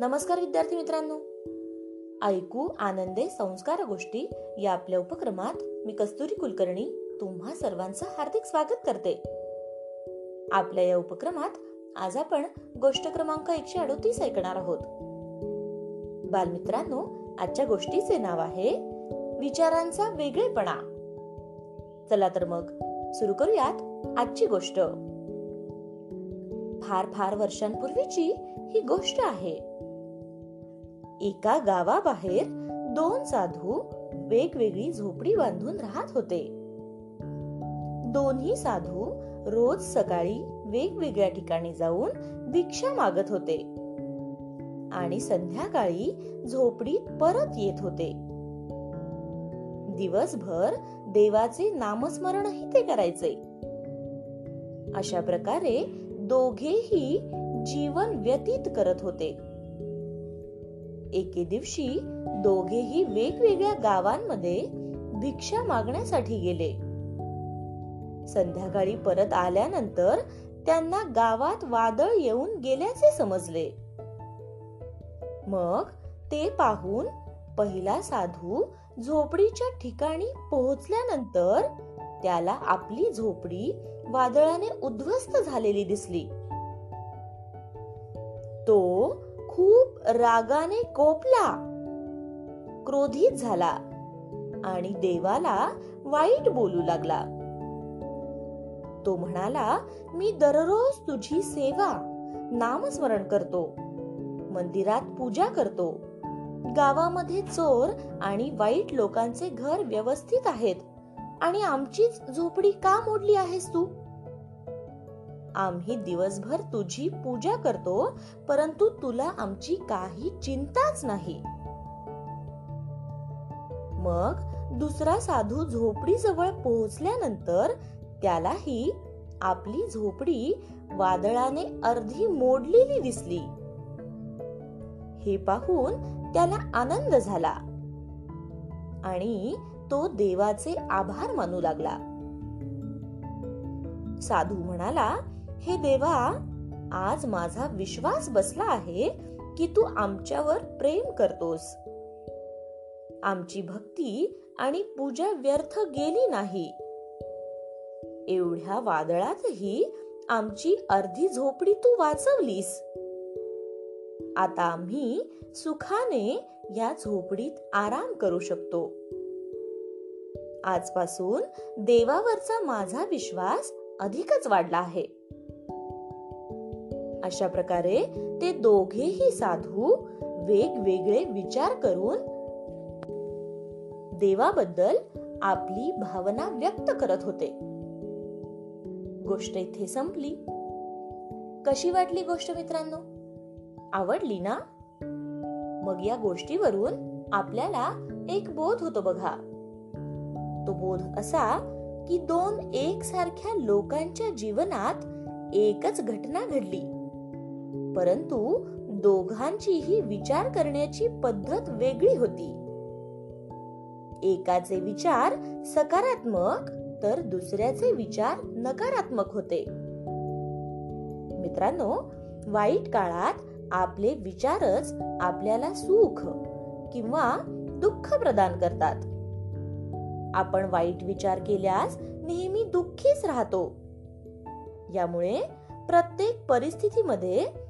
नमस्कार विद्यार्थी मित्रांनो. ऐकू आनंदे संस्कार गोष्टी या आपल्या उपक्रमात मी कस्तुरी कुलकर्णी तुम्हा सर्वांचं हार्दिक स्वागत करते. आपल्या या उपक्रमात आज आपण गोष्ट क्रमांक एकशे अडोतीस ऐकणार आहोत. बालमित्रांनो आजच्या गोष्टीचे नाव आहे विचारांचा वेगळेपणा. चला तर मग सुरू करूयात आजची गोष्ट. फार फार वर्षांपूर्वीची ही गोष्ट आहे. एका गावाबाहेर दोन साधू वेगवेगळी झोपडी बांधून राहत होते. दोन्ही साधू रोज सकाळी वेगवेगळ्या ठिकाणी जाऊन भिक्षा मागत होते आणि संध्याकाळी झोपडीत परत येत होते. दिवसभर देवाचे नामस्मरणही ते करायचे. अशा प्रकारे दोघेही जीवन व्यतीत करत होते. एके दिवशी दोघेही वेगवेगळ्या गावांमध्ये भिक्षा मागण्यासाठी गेले. संध्याकाळी परत आल्यानंतर त्यांना गावात वादळ येऊन गेल्याचे समजले. मग ते पाहून पहिला साधू झोपडीच्या ठिकाणी पोहोचल्यानंतर त्याला आपली झोपडी वादळाने उद्ध्वस्त झालेली दिसली. तो खूप रागाने कोपला. क्रोधित झाला आणि देवाला वाईट बोलू लागला. तो म्हणाला मी दररोज तुझी सेवा नामस्मरण करतो मंदिरात पूजा करतो. गावामध्ये चोर आणि वाईट लोकांचे घर व्यवस्थित आहेत आणि आमचीच झोपडी का मोडली आहेस तू? आम्ही दिवसभर तुझी पूजा करतो परंतु तुला आमची काही चिंताच नाही. मग दुसरा साधू झोपडी जवळ पोहोचल्यानंतर त्यालाही आपली झोपडी वादळाने अर्धी मोडलेली दिसली. हे पाहून त्याला आनंद झाला आणि तो देवाचे आभार मानू लागला. साधू म्हणाला हे देवा आज माझा विश्वास बसला आहे की तू आमच्यावर प्रेम करतोस. आमची भक्ती आणि पूजा व्यर्थ गेली नाही. एवढ्या वादळातही आमची अर्धी झोपडी तू वाचवलीस. आता आम्ही सुखाने या झोपडीत आराम करू शकतो. आजपासून देवावरचा माझा विश्वास अधिकच वाढला आहे. अशा प्रकारे ते दोघेही साधू वेगवेगळे विचार करून देवाबद्दल आपली भावना व्यक्त करत होते. गोष्ट इथे संपली. कशी वाटली गोष्ट मित्रांनो? आवडली ना? मग या गोष्टीवरून आपल्याला एक बोध होतो बघा. तो बोध असा की दोन एकसारख्या लोकांच्या जीवनात एकच घटना घडली. परंतु दोघांचीही विचार करण्याची पद्धत वेगळी होती. एकाचे विचार सकारात्मक तर दुसऱ्याचे विचार नकारात्मक होते. मित्रांनो वाईट काळात आपले विचारच आपल्याला सुख किंवा दुःख प्रदान करतात. आपण वाईट विचार केल्यास नेहमी दुःखीच राहतो. यामुळे प्रत्येक परिस्थितीमध्ये